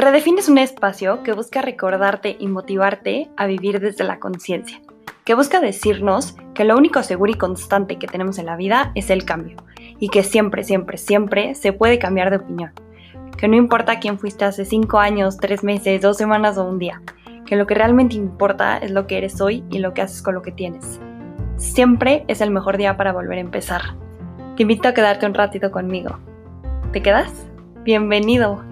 Redefine es un espacio que busca recordarte y motivarte a vivir desde la conciencia, que busca decirnos que lo único seguro y constante que tenemos en la vida es el cambio, y que siempre, siempre, siempre se puede cambiar de opinión, que no importa quién fuiste hace 5 años, 3 meses, 2 semanas o un día, que lo que realmente importa es lo que eres hoy y lo que haces con lo que tienes. Siempre es el mejor día para volver a empezar. Te invito a quedarte un ratito conmigo. ¿Te quedas? Bienvenido.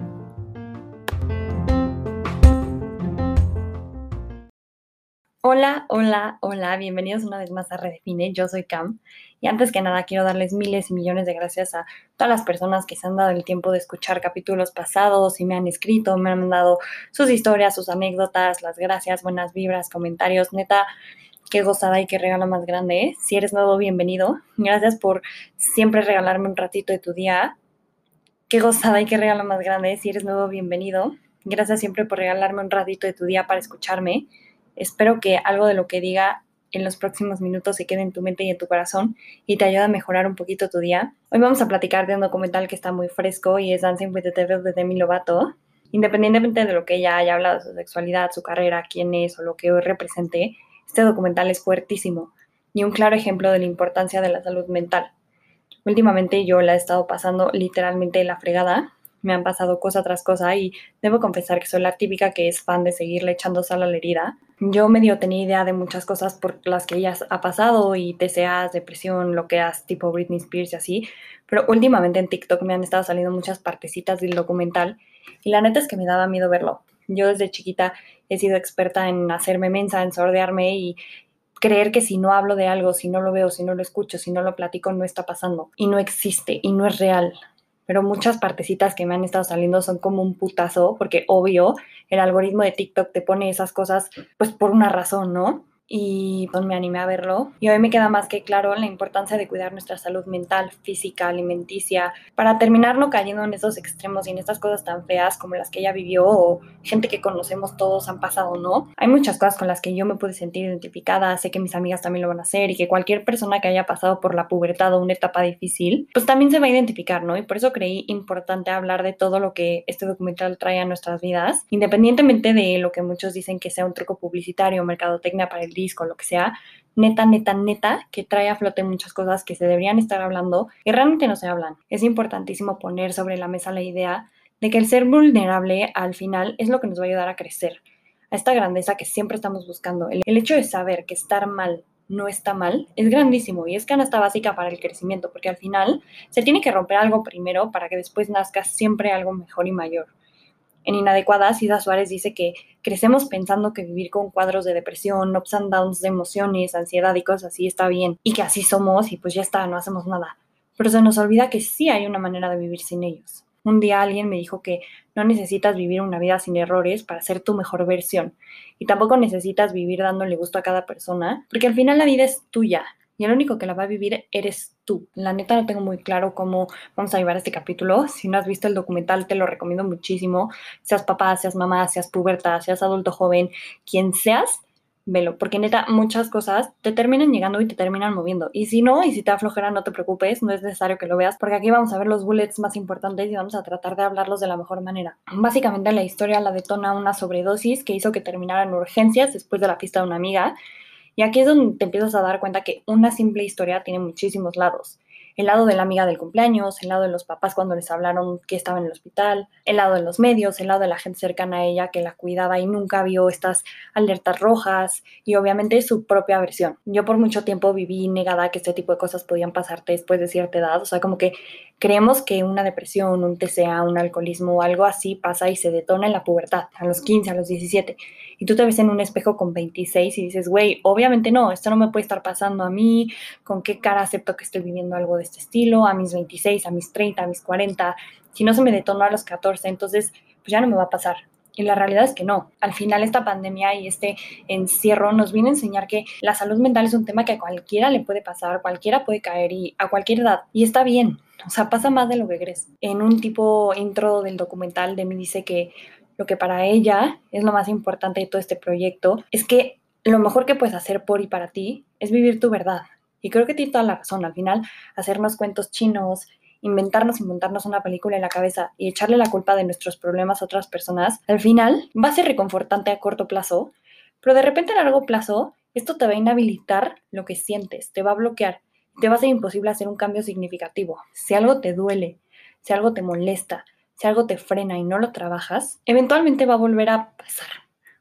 Hola, hola, hola, bienvenidos una vez más a Redefine, yo soy Cam y antes que nada quiero darles miles y millones de gracias a todas las personas que se han dado el tiempo de escuchar capítulos pasados y me han escrito, me han mandado sus historias, sus anécdotas, las gracias, buenas vibras, comentarios, neta, qué gozada y qué regalo más grande. ¿eh? Si eres nuevo, bienvenido. Gracias por siempre regalarme un ratito de tu día. Qué gozada y qué regalo más grande. Si eres nuevo, bienvenido. Gracias siempre por regalarme un ratito de tu día para escucharme. Espero que algo de lo que diga en los próximos minutos se quede en tu mente y en tu corazón y te ayude a mejorar un poquito tu día. Hoy vamos a platicar de un documental que está muy fresco y es Dancing with the Devil de Demi Lovato. Independientemente de lo que ella haya hablado su sexualidad, su carrera, quién es o lo que hoy represente, este documental es fuertísimo y un claro ejemplo de la importancia de la salud mental. Últimamente yo la he estado pasando literalmente la fregada me han pasado cosa tras cosa y debo confesar que soy la típica que es fan de seguirle echando sal a la herida. Yo medio tenía idea de muchas cosas por las que ella ha pasado y TCAs, depresión, lo que has tipo Britney Spears y así, pero últimamente en TikTok me han estado saliendo muchas partecitas del documental y la neta es que me daba miedo verlo. Yo desde chiquita he sido experta en hacerme mensa, en sordearme y creer que si no hablo de algo, si no lo veo, si no lo escucho, si no lo platico, no está pasando y no existe y no es real pero muchas partecitas que me han estado saliendo son como un putazo, porque obvio, el algoritmo de TikTok te pone esas cosas pues por una razón, ¿no? Y pues me animé a verlo. Y hoy me queda más que claro la importancia de cuidar nuestra salud mental, física, alimenticia, para terminar no cayendo en esos extremos y en estas cosas tan feas como las que ella vivió o gente que conocemos todos han pasado, ¿no? Hay muchas cosas con las que yo me pude sentir identificada, sé que mis amigas también lo van a hacer y que cualquier persona que haya pasado por la pubertad o una etapa difícil, pues también se va a identificar, ¿no? Y por eso creí importante hablar de todo lo que este documental trae a nuestras vidas, independientemente de lo que muchos dicen que sea un truco publicitario o mercadotecnia para el disco, lo que sea, neta, neta, neta, que trae a flote muchas cosas que se deberían estar hablando y realmente no se hablan. Es importantísimo poner sobre la mesa la idea de que el ser vulnerable al final es lo que nos va a ayudar a crecer, a esta grandeza que siempre estamos buscando. El, hecho de saber que estar mal no está mal es grandísimo y es canasta básica para el crecimiento, porque al final se tiene que romper algo primero para que después nazca siempre algo mejor y mayor. En Inadecuadas, Ida Suárez dice que crecemos pensando que vivir con cuadros de depresión, ups and downs de emociones, ansiedad y cosas así está bien y que así somos y pues ya está, no hacemos nada. Pero se nos olvida que sí hay una manera de vivir sin ellos. Un día alguien me dijo que no necesitas vivir una vida sin errores para ser tu mejor versión y tampoco necesitas vivir dándole gusto a cada persona, porque al final la vida es tuya y el único que la va a vivir eres tú. La neta no tengo muy claro cómo vamos a llevar este capítulo. Si no has visto el documental, te lo recomiendo muchísimo. Seas papá, seas mamá, seas puberta, seas adulto joven, quien seas, velo, porque neta muchas cosas te terminan llegando y te terminan moviendo. Y si no, y si te aflojera, no te preocupes, no es necesario que lo veas, porque aquí vamos a ver los bullets más importantes y vamos a tratar de hablarlos de la mejor manera. Básicamente la historia la detona una sobredosis que hizo que terminara en urgencias después de la fiesta de una amiga y aquí es donde te empiezas a dar cuenta que una simple historia tiene muchísimos lados. El lado de la amiga del cumpleaños, el lado de los papás cuando les hablaron que estaba en el hospital, el lado de los medios, el lado de la gente cercana a ella que la cuidaba y nunca vio estas alertas rojas y obviamente su propia versión. Yo por mucho tiempo viví negada que este tipo de cosas podían pasarte después de cierta edad, o sea, como que creemos que una depresión, un TCA, un alcoholismo o algo así pasa y se detona en la pubertad, a los 15, a los 17 y tú te ves en un espejo con 26 y dices, güey, obviamente no, esto no me puede estar pasando a mí, con qué cara acepto que estoy viviendo algo de este estilo, a mis 26, a mis 30, a mis 40, si no se me detonó a los 14, entonces pues ya no me va a pasar. Y la realidad es que no. Al final esta pandemia y este encierro nos viene a enseñar que la salud mental es un tema que a cualquiera le puede pasar, cualquiera puede caer y a cualquier edad. Y está bien. O sea, pasa más de lo que crees. En un tipo intro del documental de mí dice que lo que para ella es lo más importante de todo este proyecto, es que lo mejor que puedes hacer por y para ti es vivir tu verdad. Y creo que tiene toda la razón. Al final, hacernos cuentos chinos inventarnos, inventarnos una película en la cabeza y echarle la culpa de nuestros problemas a otras personas, al final va a ser reconfortante a corto plazo, pero de repente a largo plazo esto te va a inhabilitar lo que sientes, te va a bloquear, te va a ser imposible hacer un cambio significativo. Si algo te duele, si algo te molesta, si algo te frena y no lo trabajas, eventualmente va a volver a pasar.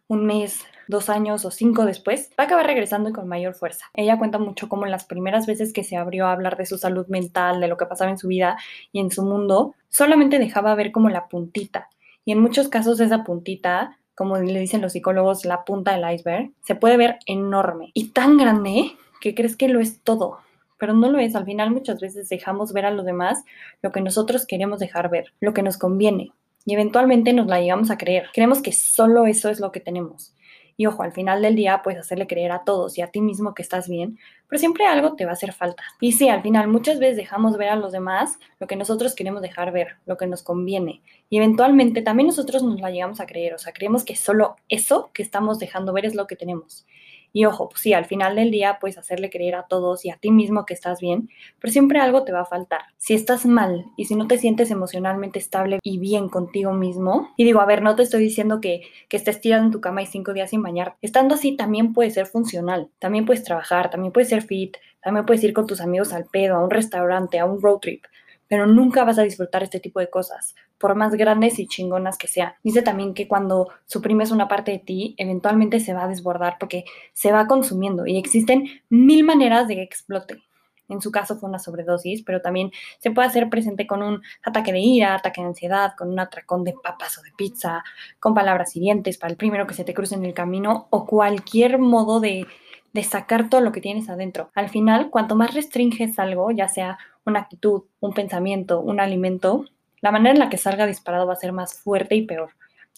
Un mes, dos años o cinco después, va a acabar regresando y con mayor fuerza. Ella cuenta mucho cómo las primeras veces que se abrió a hablar de su salud mental, de lo que pasaba en su vida y en su mundo, solamente dejaba ver como la puntita. Y en muchos casos esa puntita, como le dicen los psicólogos, la punta del iceberg, se puede ver enorme y tan grande que crees que lo es todo. Pero no lo es, al final muchas veces dejamos ver a los demás lo que nosotros queremos dejar ver, lo que nos conviene, y eventualmente nos la llegamos a creer. Creemos que solo eso es lo que tenemos. Y ojo, al final del día puedes hacerle creer a todos y a ti mismo que estás bien, pero siempre algo te va a hacer falta. Y sí, al final muchas veces dejamos ver a los demás lo que nosotros queremos dejar ver, lo que nos conviene. Y eventualmente también nosotros nos la llegamos a creer, o sea, creemos que solo eso que estamos dejando ver es lo que tenemos. Y ojo, pues sí, al final del día puedes hacerle creer a todos y a ti mismo que estás bien, pero siempre algo te va a faltar. Si estás mal y si no te sientes emocionalmente estable y bien contigo mismo, y digo, a ver, no te estoy diciendo que, que estés tirado en tu cama y cinco días sin bañar. Estando así también puede ser funcional, también puedes trabajar, también puedes ser fit, también puedes ir con tus amigos al pedo, a un restaurante, a un road trip pero nunca vas a disfrutar este tipo de cosas, por más grandes y chingonas que sean. Dice también que cuando suprimes una parte de ti, eventualmente se va a desbordar porque se va consumiendo y existen mil maneras de que explote. En su caso fue una sobredosis, pero también se puede hacer presente con un ataque de ira, ataque de ansiedad, con un atracón de papas o de pizza, con palabras hirientes para el primero que se te cruce en el camino o cualquier modo de, de sacar todo lo que tienes adentro. Al final, cuanto más restringes algo, ya sea una actitud, un pensamiento, un alimento, la manera en la que salga disparado va a ser más fuerte y peor.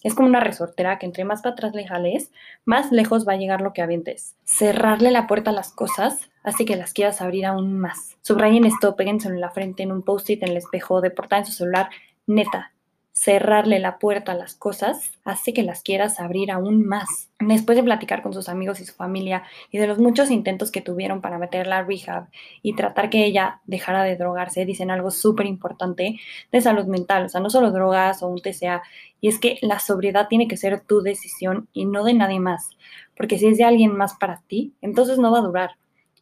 Es como una resortera que entre más para atrás le jales, más lejos va a llegar lo que avientes. Cerrarle la puerta a las cosas hace que las quieras abrir aún más. Subrayen esto, péguenselo en la frente, en un post-it, en el espejo, de portada en su celular. Neta, cerrarle la puerta a las cosas hace que las quieras abrir aún más. Después de platicar con sus amigos y su familia y de los muchos intentos que tuvieron para meterla a rehab y tratar que ella dejara de drogarse, dicen algo súper importante de salud mental, o sea, no solo drogas o un TCA, y es que la sobriedad tiene que ser tu decisión y no de nadie más, porque si es de alguien más para ti, entonces no va a durar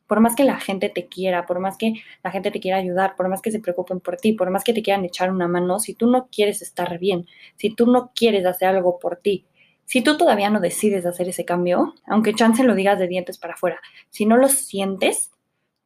por más que la gente te quiera, por más que la gente te quiera ayudar, por más que se preocupen por ti, por más que te quieran echar una mano, si tú no quieres estar bien, si tú no quieres hacer algo por ti, si tú todavía no decides hacer ese cambio, aunque chance lo digas de dientes para afuera, si no lo sientes,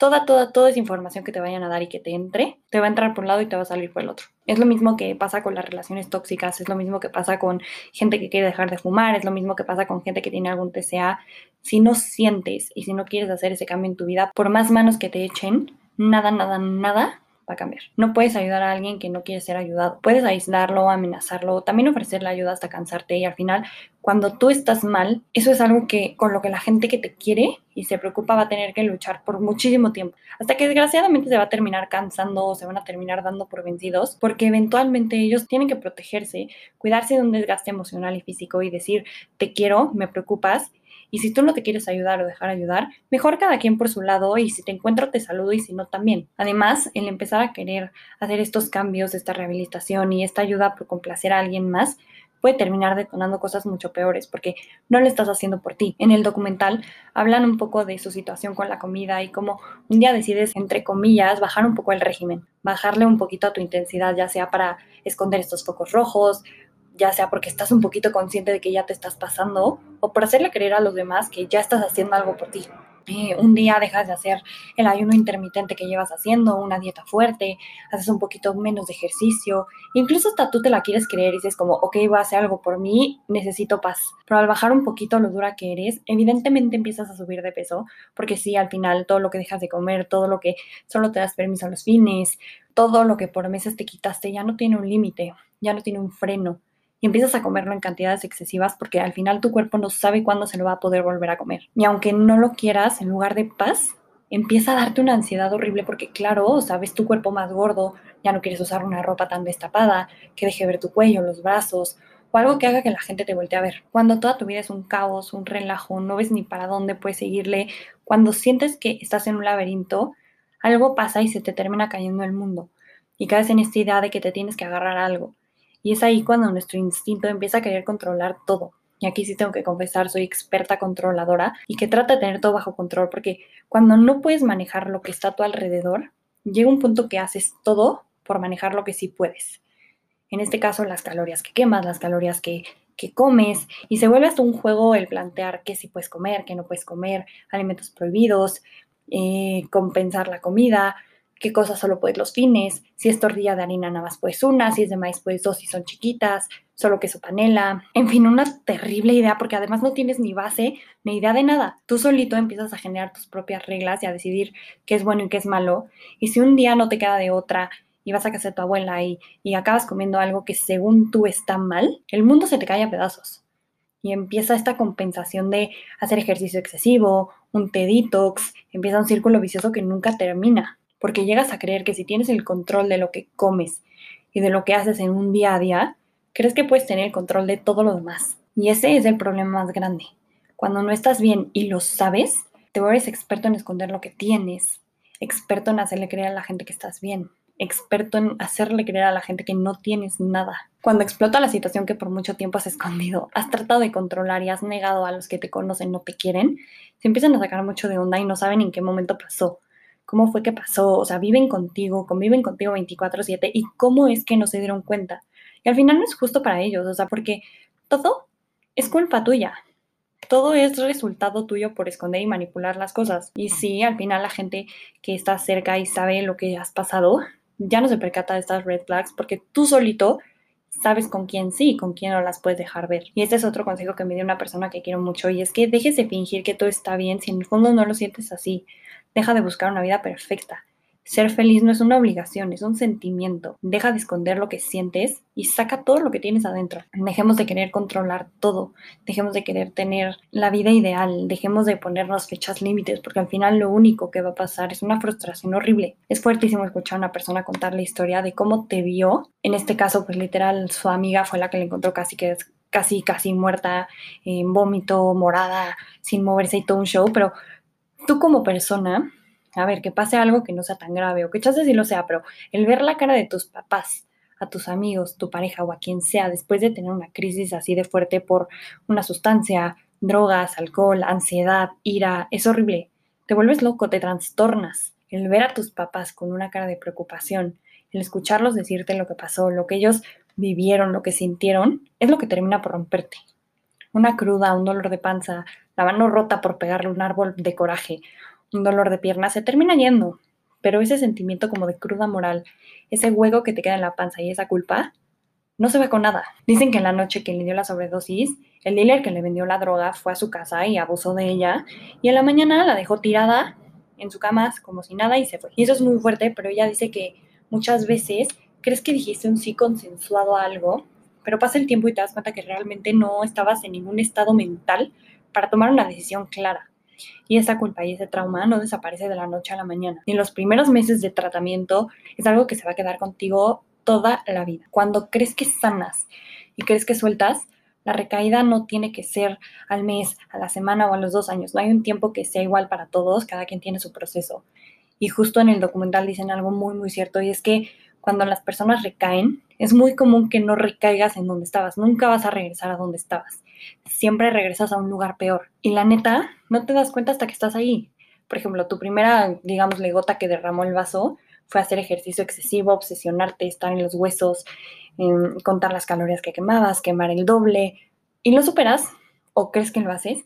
toda, toda, toda esa información que te vayan a dar y que te entre, te va a entrar por un lado y te va a salir por el otro. Es lo mismo que pasa con las relaciones tóxicas, es lo mismo que pasa con gente que quiere dejar de fumar, es lo mismo que pasa con gente que tiene algún TCA. Si no sientes y si no quieres hacer ese cambio en tu vida, por más manos que te echen, nada, nada, nada cambiar. No puedes ayudar a alguien que no quiere ser ayudado. Puedes aislarlo, amenazarlo, también ofrecerle ayuda hasta cansarte y al final, cuando tú estás mal, eso es algo que con lo que la gente que te quiere y se preocupa va a tener que luchar por muchísimo tiempo. Hasta que desgraciadamente se va a terminar cansando o se van a terminar dando por vencidos porque eventualmente ellos tienen que protegerse, cuidarse de un desgaste emocional y físico y decir, te quiero, me preocupas y si tú no te quieres ayudar o dejar ayudar, mejor cada quien por su lado y si te encuentro te saludo y si no también. Además, el empezar a querer hacer estos cambios, esta rehabilitación y esta ayuda por complacer a alguien más, puede terminar detonando cosas mucho peores porque no lo estás haciendo por ti. En el documental hablan un poco de su situación con la comida y cómo un día decides, entre comillas, bajar un poco el régimen, bajarle un poquito a tu intensidad, ya sea para esconder estos focos rojos ya sea porque estás un poquito consciente de que ya te estás pasando o por hacerle creer a los demás que ya estás haciendo algo por ti. Eh, un día dejas de hacer el ayuno intermitente que llevas haciendo, una dieta fuerte, haces un poquito menos de ejercicio, incluso hasta tú te la quieres creer y dices como, ok, voy a hacer algo por mí, necesito paz. Pero al bajar un poquito lo dura que eres, evidentemente empiezas a subir de peso, porque sí, al final todo lo que dejas de comer, todo lo que solo te das permiso a los fines, todo lo que por meses te quitaste ya no tiene un límite, ya no tiene un freno y empiezas a comerlo en cantidades excesivas porque al final tu cuerpo no sabe cuándo se lo va a poder volver a comer. Y aunque no lo quieras, en lugar de paz, empieza a darte una ansiedad horrible porque claro, sabes tu cuerpo más gordo, ya no quieres usar una ropa tan destapada, que deje ver tu cuello, los brazos, o algo que haga que la gente te voltee a ver. Cuando toda tu vida es un caos, un relajo, no ves ni para dónde puedes seguirle, cuando sientes que estás en un laberinto, algo pasa y se te termina cayendo el mundo. y caes en esta idea de que te tienes que agarrar algo. Y es ahí cuando nuestro instinto empieza a querer controlar todo. Y aquí sí tengo que confesar, soy experta controladora y que trata de tener todo bajo control, porque cuando no puedes manejar lo que está a tu alrededor, llega un punto que haces todo por manejar lo que sí puedes. En este caso, las calorías que quemas, las calorías que, que comes, y se vuelve hasta un juego el plantear qué sí puedes comer, qué no puedes comer, alimentos prohibidos, eh, compensar la comida, qué cosas solo puedes los fines, si es tortilla de harina nada más puedes una, si es de maíz puedes dos si son chiquitas, solo queso panela, en fin, una terrible idea porque además no tienes ni base ni idea de nada. Tú solito empiezas a generar tus propias reglas y a decidir qué es bueno y qué es malo. Y si un día no te queda de otra y vas a casa de tu abuela y, y acabas comiendo algo que según tú está mal, el mundo se te cae a pedazos. Y empieza esta compensación de hacer ejercicio excesivo, un té detox, empieza un círculo vicioso que nunca termina porque llegas a creer que si tienes el control de lo que comes y de lo que haces en un día a día, crees que puedes tener el control de todo lo demás. Y ese es el problema más grande. Cuando no estás bien y lo sabes, te vuelves experto en esconder lo que tienes, experto en hacerle creer a la gente que estás bien, experto en hacerle creer a la gente que no tienes nada. Cuando explota la situación que por mucho tiempo has escondido, has tratado de controlar y has negado a los que te conocen no te quieren, se empiezan a sacar mucho de onda y no saben en qué momento pasó cómo fue que pasó, o sea, viven contigo, conviven contigo 24/7 y cómo es que no se dieron cuenta. Y al final no es justo para ellos, o sea, porque todo es culpa tuya. Todo es resultado tuyo por esconder y manipular las cosas. Y sí, al final la gente que está cerca y sabe lo que has pasado, ya no se percata de estas red flags porque tú solito sabes con quién sí y con quién no las puedes dejar ver. Y este es otro consejo que me dio una persona que quiero mucho y es que dejes de fingir que todo está bien si en el fondo no lo sientes así. Deja de buscar una vida perfecta. Ser feliz no es una obligación, es un sentimiento. Deja de esconder lo que sientes y saca todo lo que tienes adentro. Dejemos de querer controlar todo. Dejemos de querer tener la vida ideal. Dejemos de ponernos fechas límites porque al final lo único que va a pasar es una frustración horrible. Es fuertísimo escuchar a una persona contar la historia de cómo te vio. En este caso, pues literal, su amiga fue la que le encontró casi que casi, casi muerta, en vómito, morada, sin moverse y todo un show, pero tú como persona, a ver, que pase algo que no sea tan grave o que chances sí lo sea, pero el ver la cara de tus papás, a tus amigos, tu pareja o a quien sea después de tener una crisis así de fuerte por una sustancia, drogas, alcohol, ansiedad, ira, es horrible. Te vuelves loco, te trastornas. El ver a tus papás con una cara de preocupación, el escucharlos decirte lo que pasó, lo que ellos vivieron, lo que sintieron, es lo que termina por romperte. Una cruda, un dolor de panza, la mano rota por pegarle un árbol de coraje, un dolor de pierna, se termina yendo. Pero ese sentimiento como de cruda moral, ese hueco que te queda en la panza y esa culpa, no se ve con nada. Dicen que en la noche que le dio la sobredosis, el dealer que le vendió la droga fue a su casa y abusó de ella, y en la mañana la dejó tirada en su cama como si nada y se fue. Y eso es muy fuerte, pero ella dice que muchas veces crees que dijiste un sí consensuado a algo, pero pasa el tiempo y te das cuenta que realmente no estabas en ningún estado mental para tomar una decisión clara. Y esa culpa y ese trauma no desaparece de la noche a la mañana. En los primeros meses de tratamiento es algo que se va a quedar contigo toda la vida. Cuando crees que sanas y crees que sueltas, la recaída no tiene que ser al mes, a la semana o a los dos años. No hay un tiempo que sea igual para todos, cada quien tiene su proceso. Y justo en el documental dicen algo muy, muy cierto, y es que cuando las personas recaen, es muy común que no recaigas en donde estabas. Nunca vas a regresar a donde estabas siempre regresas a un lugar peor. Y la neta, no te das cuenta hasta que estás ahí. Por ejemplo, tu primera, digamos, gota que derramó el vaso fue hacer ejercicio excesivo, obsesionarte, estar en los huesos, contar las calorías que quemabas, quemar el doble. Y lo superas, o crees que lo haces,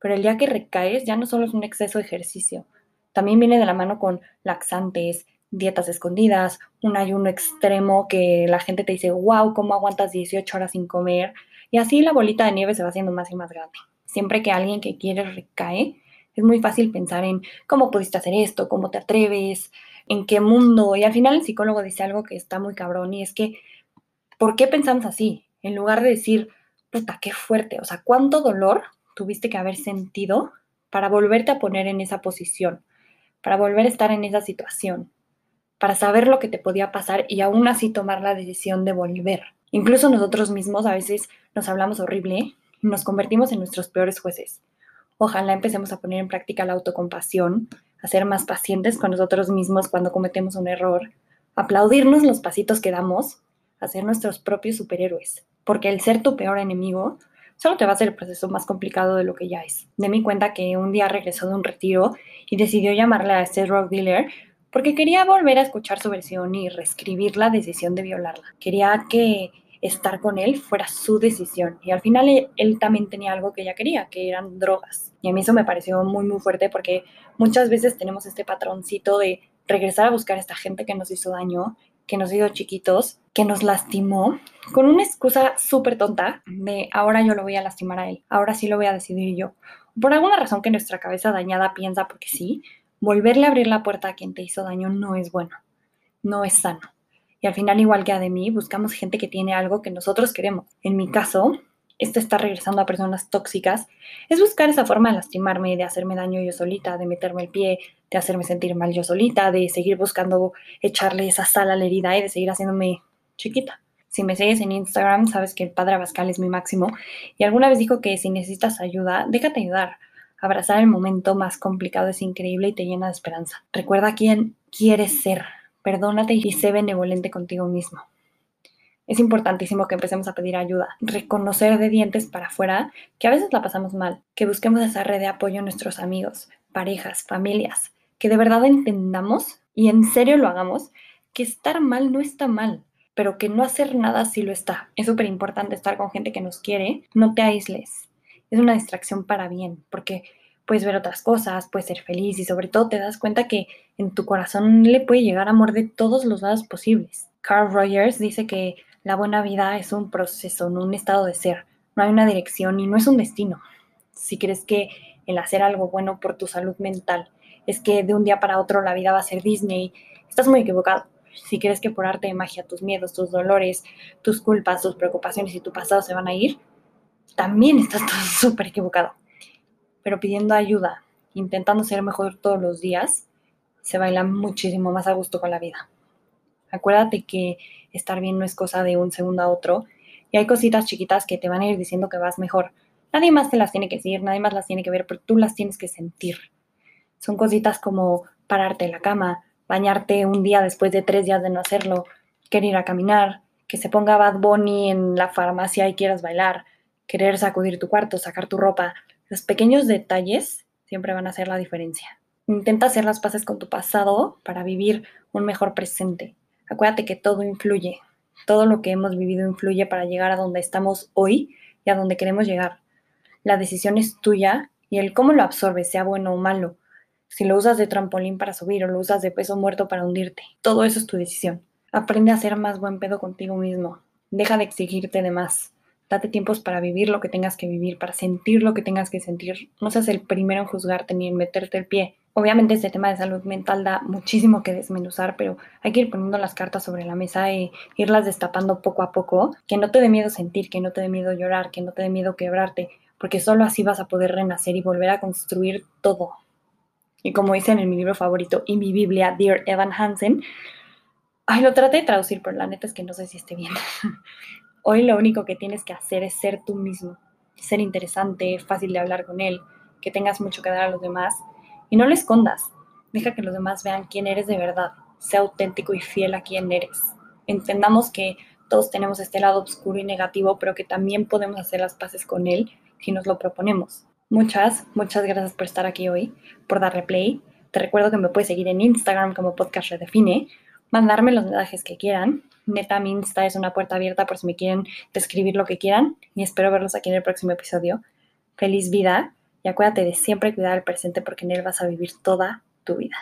pero el día que recaes ya no solo es un exceso de ejercicio, también viene de la mano con laxantes, dietas escondidas, un ayuno extremo que la gente te dice, wow, ¿cómo aguantas 18 horas sin comer? Y así la bolita de nieve se va haciendo más y más grande. Siempre que alguien que quiere recae, es muy fácil pensar en cómo pudiste hacer esto, cómo te atreves, en qué mundo. Y al final el psicólogo dice algo que está muy cabrón y es que, ¿por qué pensamos así? En lugar de decir, puta, qué fuerte, o sea, ¿cuánto dolor tuviste que haber sentido para volverte a poner en esa posición, para volver a estar en esa situación, para saber lo que te podía pasar y aún así tomar la decisión de volver? Incluso nosotros mismos a veces nos hablamos horrible y nos convertimos en nuestros peores jueces. Ojalá empecemos a poner en práctica la autocompasión, a ser más pacientes con nosotros mismos cuando cometemos un error, aplaudirnos los pasitos que damos, a ser nuestros propios superhéroes, porque el ser tu peor enemigo solo te va a hacer el proceso más complicado de lo que ya es. De mi cuenta que un día regresó de un retiro y decidió llamarle a este rock dealer porque quería volver a escuchar su versión y reescribir la decisión de violarla. Quería que estar con él fuera su decisión. Y al final él, también tenía algo que ella quería, que eran drogas. Y a mí eso me pareció muy, muy fuerte porque muchas veces tenemos este patroncito de regresar a buscar a esta gente que nos hizo daño, que nos hizo chiquitos, que nos lastimó, con una excusa súper tonta de ahora yo lo voy a lastimar a él, ahora sí lo voy a decidir yo. Por alguna razón que nuestra cabeza dañada piensa porque sí, volverle a abrir la puerta a quien te hizo daño no es bueno, no es sano. Y al final, igual que a de mí, buscamos gente que tiene algo que nosotros queremos. En mi caso, esto está regresando a personas tóxicas, es buscar esa forma de lastimarme, de hacerme daño yo solita, de meterme el pie, de hacerme sentir mal yo solita, de seguir buscando echarle esa sal a la herida y de seguir haciéndome chiquita. Si me sigues en Instagram, sabes que el padre Abascal es mi máximo y alguna vez dijo que si necesitas ayuda, déjate ayudar. Abrazar el momento más complicado es increíble y te llena de esperanza. Recuerda quién quieres ser, Perdónate y sé benevolente contigo mismo. Es importantísimo que empecemos a pedir ayuda, reconocer de dientes para afuera que a veces la pasamos mal, que busquemos esa red de apoyo en nuestros amigos, parejas, familias, que de verdad entendamos y en serio lo hagamos, que estar mal no está mal, pero que no hacer nada sí lo está. Es súper importante estar con gente que nos quiere, no te aísles. Es una distracción para bien, porque puedes ver otras cosas, puedes ser feliz y sobre todo te das cuenta que en tu corazón le puede llegar amor de todos los lados posibles. Carl Rogers dice que la buena vida es un proceso, no un estado de ser. No hay una dirección y no es un destino. Si crees que el hacer algo bueno por tu salud mental es que de un día para otro la vida va a ser Disney, estás muy equivocado. Si crees que por arte de magia tus miedos, tus dolores, tus culpas, tus preocupaciones y tu pasado se van a ir, también estás súper equivocado pero pidiendo ayuda, intentando ser mejor todos los días, se baila muchísimo más a gusto con la vida. Acuérdate que estar bien no es cosa de un segundo a otro y hay cositas chiquitas que te van a ir diciendo que vas mejor. Nadie más te las tiene que decir, nadie más las tiene que ver, pero tú las tienes que sentir. Son cositas como pararte en la cama, bañarte un día después de tres días de no hacerlo, querer ir a caminar, que se ponga Bad Bunny en la farmacia y quieras bailar, querer sacudir tu cuarto, sacar tu ropa, los pequeños detalles siempre van a hacer la diferencia. Intenta hacer las paces con tu pasado para vivir un mejor presente. Acuérdate que todo influye. Todo lo que hemos vivido influye para llegar a donde estamos hoy y a donde queremos llegar. La decisión es tuya y el cómo lo absorbes, sea bueno o malo. Si lo usas de trampolín para subir o lo usas de peso muerto para hundirte. Todo eso es tu decisión. Aprende a ser más buen pedo contigo mismo. Deja de exigirte de más. Date tiempos para vivir lo que tengas que vivir, para sentir lo que tengas que sentir. No seas el primero en juzgarte ni en meterte el pie. Obviamente este tema de salud mental da muchísimo que desmenuzar, pero hay que ir poniendo las cartas sobre la mesa e irlas destapando poco a poco. Que no te dé miedo sentir, que no te dé miedo llorar, que no te dé miedo quebrarte, porque solo así vas a poder renacer y volver a construir todo. Y como dice en mi libro favorito y mi Biblia, Dear Evan Hansen, ay, lo traté de traducir, pero la neta es que no sé si esté bien. Hoy lo único que tienes que hacer es ser tú mismo, ser interesante, fácil de hablar con él, que tengas mucho que dar a los demás y no lo escondas. Deja que los demás vean quién eres de verdad, sea auténtico y fiel a quién eres. Entendamos que todos tenemos este lado oscuro y negativo, pero que también podemos hacer las paces con él si nos lo proponemos. Muchas, muchas gracias por estar aquí hoy, por darle play. Te recuerdo que me puedes seguir en Instagram como Podcast Redefine, mandarme los mensajes que quieran neta, mi es una puerta abierta por si me quieren describir lo que quieran y espero verlos aquí en el próximo episodio. Feliz vida y acuérdate de siempre cuidar el presente porque en él vas a vivir toda tu vida.